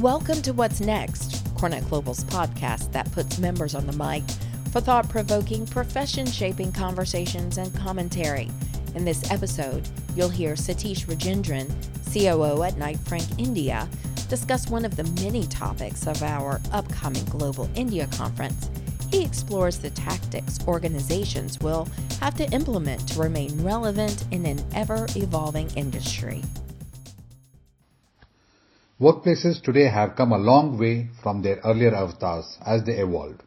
Welcome to What's Next, CoreNet Global's podcast that puts members on the mic for thought provoking, profession shaping conversations and commentary. In this episode, you'll hear Satish Rajendran, COO at Knight Frank India, discuss one of the many topics of our upcoming Global India Conference. He explores the tactics organizations will have to implement to remain relevant in an ever evolving industry. Workplaces today have come a long way from their earlier avatars as they evolved.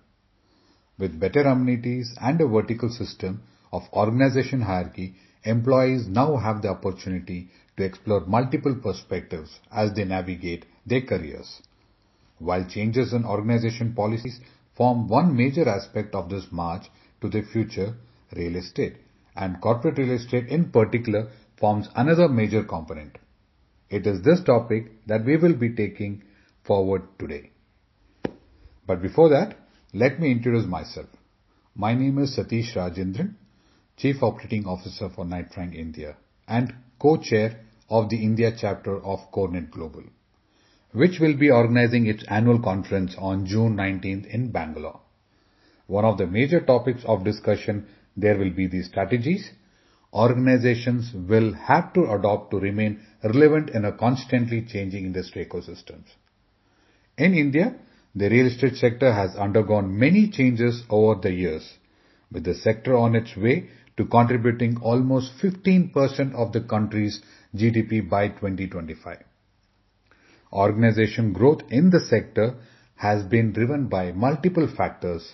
With better amenities and a vertical system of organization hierarchy, employees now have the opportunity to explore multiple perspectives as they navigate their careers. While changes in organization policies form one major aspect of this march to the future, real estate, and corporate real estate in particular forms another major component. It is this topic that we will be taking forward today. But before that, let me introduce myself. My name is Satish Rajendran, Chief Operating Officer for Knight Frank India and co-chair of the India chapter of CoreNet Global, which will be organizing its annual conference on June 19th in Bangalore. One of the major topics of discussion there will be the strategies organizations will have to adopt to remain relevant in a constantly changing industry ecosystems. In India, the real estate sector has undergone many changes over the years, with the sector on its way to contributing almost 15% of the country's GDP by 2025. Organization growth in the sector has been driven by multiple factors,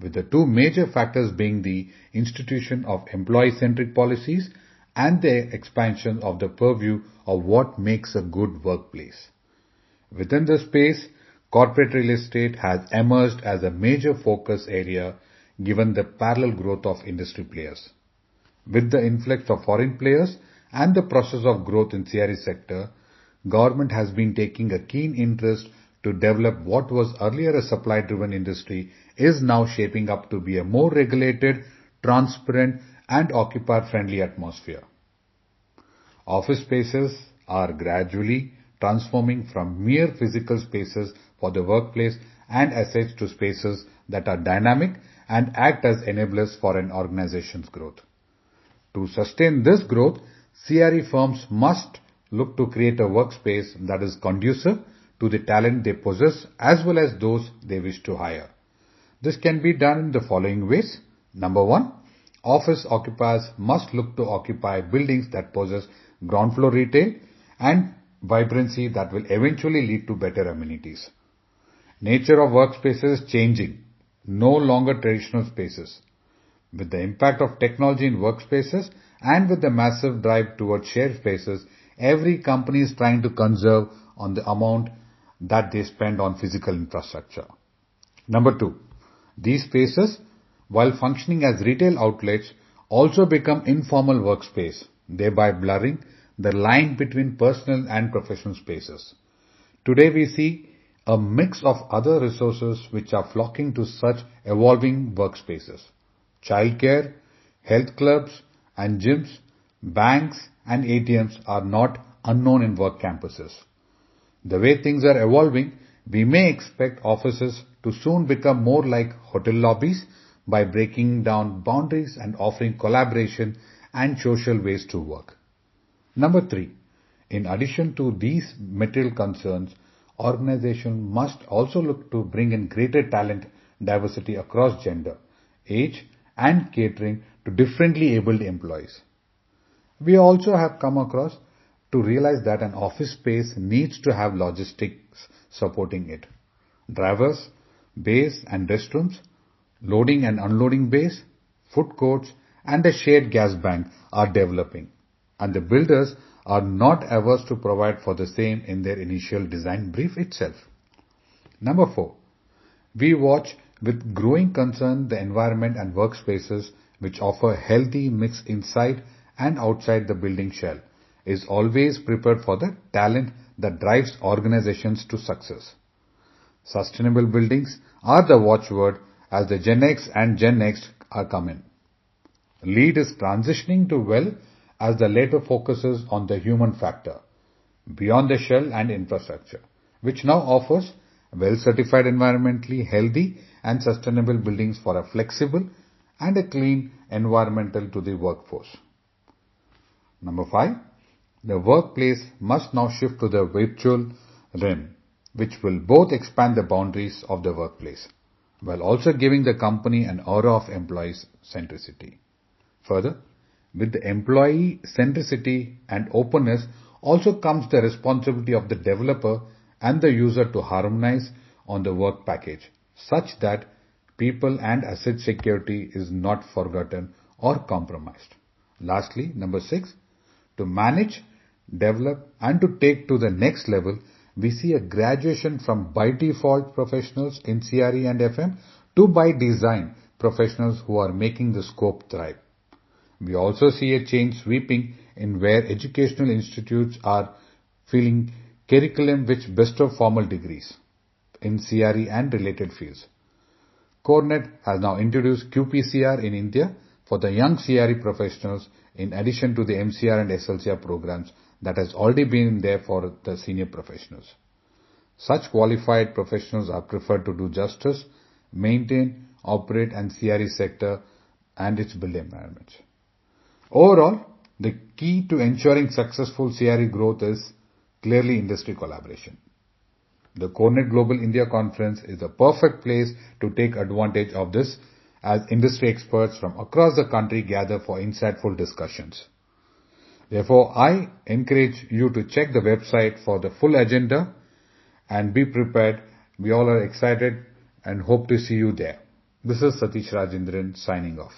with the two major factors being the institution of employee-centric policies and the expansion of the purview of what makes a good workplace. Within this space, corporate real estate has emerged as a major focus area given the parallel growth of industry players. With the influx of foreign players and the process of growth in CRE sector, government has been taking a keen interest to develop what was earlier a supply-driven industry is now shaping up to be a more regulated, transparent and occupier-friendly atmosphere. Office spaces are gradually transforming from mere physical spaces for the workplace and assets to spaces that are dynamic and act as enablers for an organization's growth. To sustain this growth, CRE firms must look to create a workspace that is conducive to the talent they possess as well as those they wish to hire. This can be done in the following ways. Number one, office occupiers must look to occupy buildings that possess ground floor retail and vibrancy that will eventually lead to better amenities. Nature of workspaces is changing, no longer traditional spaces. With the impact of technology in workspaces and with the massive drive towards shared spaces, every company is trying to conserve on the amount that they spend on physical infrastructure. Number two, these spaces, while functioning as retail outlets, also become informal workspace, thereby blurring the line between personal and professional spaces. Today we see a mix of other resources which are flocking to such evolving workspaces. Childcare, health clubs and gyms, banks and ATMs are not unknown in work campuses. The way things are evolving, we may expect offices to soon become more like hotel lobbies by breaking down boundaries and offering collaboration and social ways to work. Number three, in addition to these material concerns, organization must also look to bring in greater talent diversity across gender, age and catering to differently abled employees. We also have come across to realize that an office space needs to have logistics supporting it. Drivers, bays and restrooms, loading and unloading bays, food courts and a shared gas bank are developing and the builders are not averse to provide for the same in their initial design brief itself. Number four, we watch with growing concern the environment and workspaces which offer healthy mix inside and outside the building shell is always prepared for the talent that drives organizations to success. Sustainable buildings are the watchword as the Gen X and Gen Next are coming. LEED is transitioning to well as the later focuses on the human factor, beyond the shell and infrastructure, which now offers well certified environmentally healthy and sustainable buildings for a flexible and a clean environmental to the workforce. Number five, the workplace must now shift to the virtual realm, which will both expand the boundaries of the workplace while also giving the company an aura of employee centricity. Further, with the employee centricity and openness also comes the responsibility of the developer and the user to harmonize on the work package such that people and asset security is not forgotten or compromised. Lastly, number six, to manage, develop and to take to the next level, we see a graduation from by default professionals in CRE and FM to by design professionals who are making the scope thrive. We also see a change sweeping in where educational institutes are filling curriculum which bestow formal degrees in CRE and related fields. CoreNet has now introduced QPCR in India for the young CRE professionals in addition to the MCR and SLCR programs that has already been there for the senior professionals. Such qualified professionals are preferred to do justice, maintain, operate and CRE sector and its built environments. Overall, the key to ensuring successful CRE growth is clearly industry collaboration. The CoreNet Global India Conference is the perfect place to take advantage of this as industry experts from across the country gather for insightful discussions. Therefore, I encourage you to check the website for the full agenda and be prepared. We all are excited and hope to see you there. This is Satish Rajendran signing off.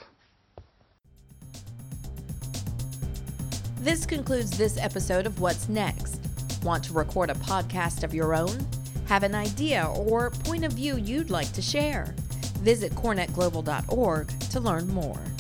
This concludes this episode of What's Next. Want to record a podcast of your own? Have an idea or point of view you'd like to share? Visit corenetglobal.org to learn more.